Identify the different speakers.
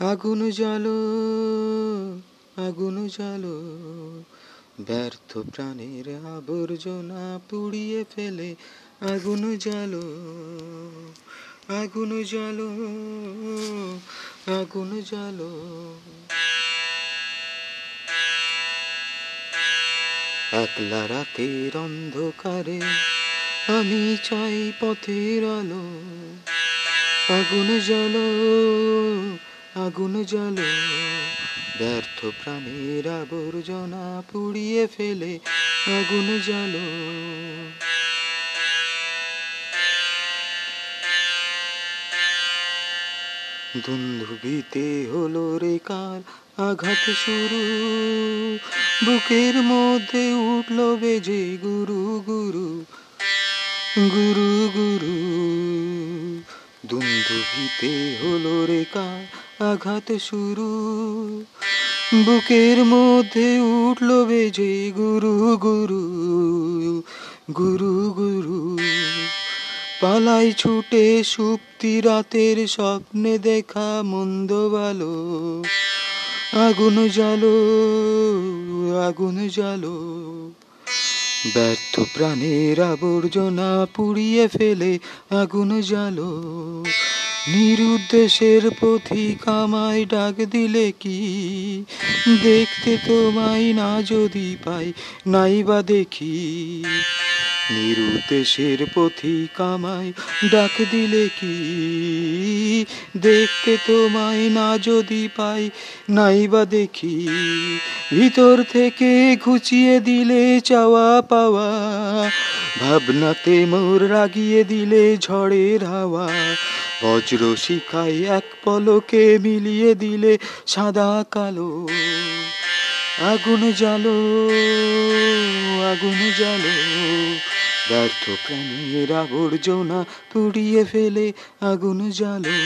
Speaker 1: আগুন জালো আগুন জালো ব্যর্থ প্রাণের আবর্জনা পুড়িয়ে ফেলে আগুন জালো আগুন জালো আগুন জালো একলা রাতের অন্ধকারে আমি চাই পথের আলো। আগুন জ্বালো আগুন জ্বালো, ব্যর্থ প্রাণের আবর্জনা পুড়িয়ে ফেলে, আগুন জ্বালো। দুন্দুবিতে হলো রে কার আঘাত শুরু, বুকের মধ্যে উঠল বেজে গুরু গুরু গুরু গুরু। দুন্দুবিতে হলো রে কার আঘাত শুরু। বুকের মধ্যে উঠল বেজে গুরু গুরু গুরু গুরু। পালাই ছুটে সুপ্তি রাতের স্বপ্নে দেখা মন্দ ভালো। আগুন জালো আগুন জালো ব্যর্থ প্রাণের আবর্জনা পুড়িয়ে ফেলে আগুন জালো নিরুদ্দেশের পথি আমায় ডাক দিলে কি? দেখতে তোমায় না যদি পাই, নাই বা দেখি। নিরুদ্দেশের পথি আমায় ডাক দিলে কি? দেখতে তোমায় না যদি পাই নাই বা দেখি। ভিতর থেকে ঘুচিয়ে দিলে চাওয়া পাওয়া, ভাবনাতে মোর রাগিয়ে দিলে ঝড়ের হাওয়া। বজ্র শিখায় এক পলকে মিলিয়ে দিলে সাদা কালো। আগুন জালো আগুন জালো ব্যর্থ প্রাণের আবর্জনা তুড়িয়ে ফেলে আগুন জালো